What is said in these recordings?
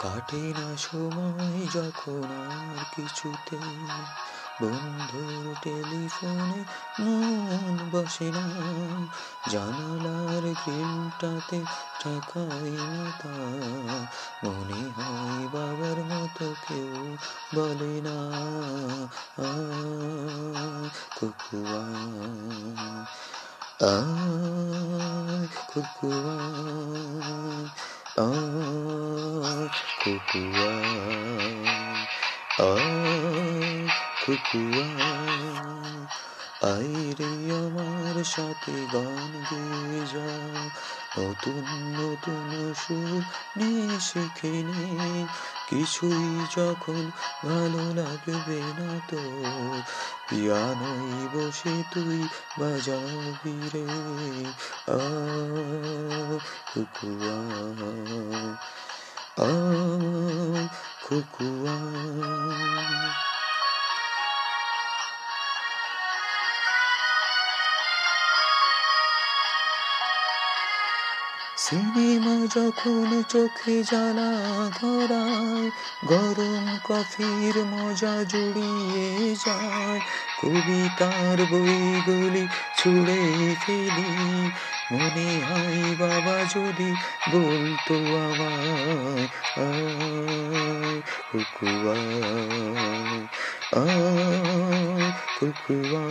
কাটে না সময় যখন আর কিছুতে। বন্ধুর টেলিফোনে মন বসে না। জানালার গ্রিলটাতে টাকাই না মনে হয় বাবার মতো কেউ বলে না। কুকুয়া। আয় কুকুয়া। কুকুয়া, আয় কুকুয়া আইরে আমার সাথে গান গেয়ে যা নতুন নতুন সুর নিয়ে শিখে কিছুই যখন ভালো লাগবে না তো পিয়ানোই বসে তুই বাজাবি রে। আ কুকুয়া আ কুকুয়া সিনেমা যখন চোখে জ্বালা ধরায়, গরম কফির মজা জুড়িয়ে যায়, কবিতার বইগুলি ছুঁড়ে ফেলি। মনে হয় বাবা যদি বলতো আমায় কুকুয়া কুকুয়া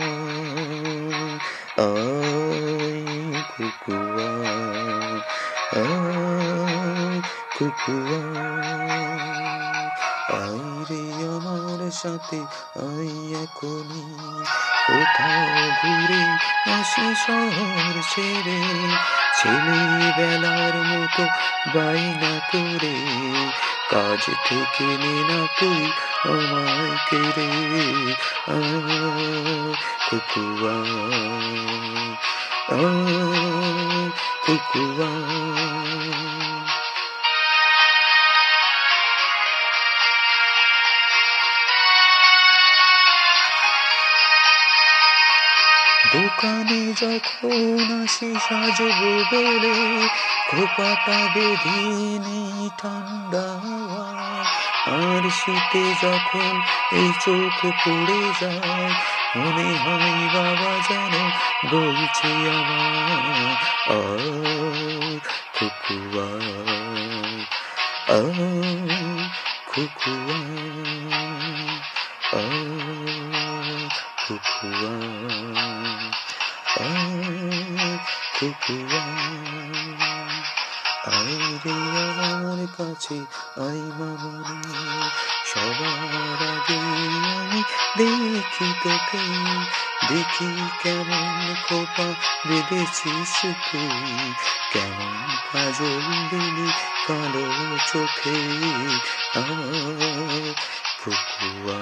কুকুয়া আইরে আমার সাথে আই এখনই কোথাও ঘুরে আসি শহর ছেড়ে ছেলেবেলার মতো বাইনা করে কাজ থেকে নে না তুই আমায় কেড়ে কুকুয়া কুকুয়া দোকানে যখন আসি সাজবো বলে খোপাটা বেঁধিনি ঠান্ডা আর শীতে যখন এই চোখ পড়ে যায়, মনে হয় বাবা যেন বলছে আমার খুকুয়া খুকুয়া আইরে আমার কাছে আই মামনি সবার আগে আমি দেখি তোকে দেখি কেমন খোপা বেঁধেছিস তুই কেমন কাজল দিলি কালো চোখে আমার কুকুয়া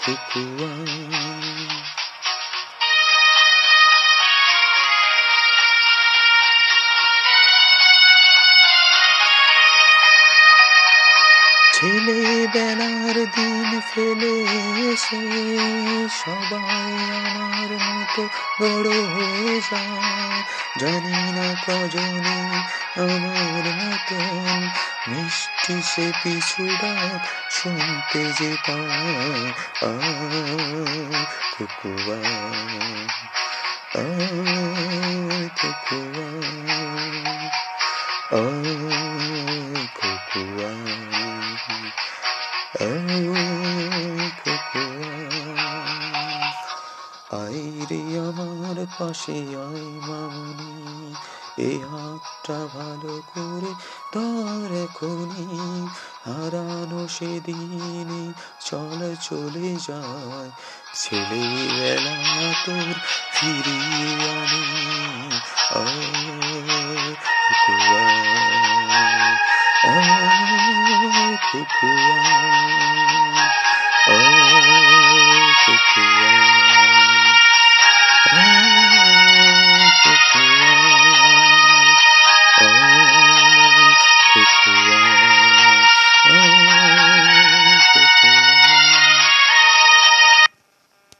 কুকুয়া ফেলে এসে সবাই আমার মতো বড় হয়ে যায় জানি না কজনে আমার মতন মিষ্টি সে পিছু শুনতে যে পায়। কুকুয়া কুকুয়া কুকুয়া পাশে আয় মামনি এ হাতটা ভালো করে ধর এখনি হারানো সেদিন চল চলে যায় ছেলেবেলা তোর ফিরিয়ে আনে Oh,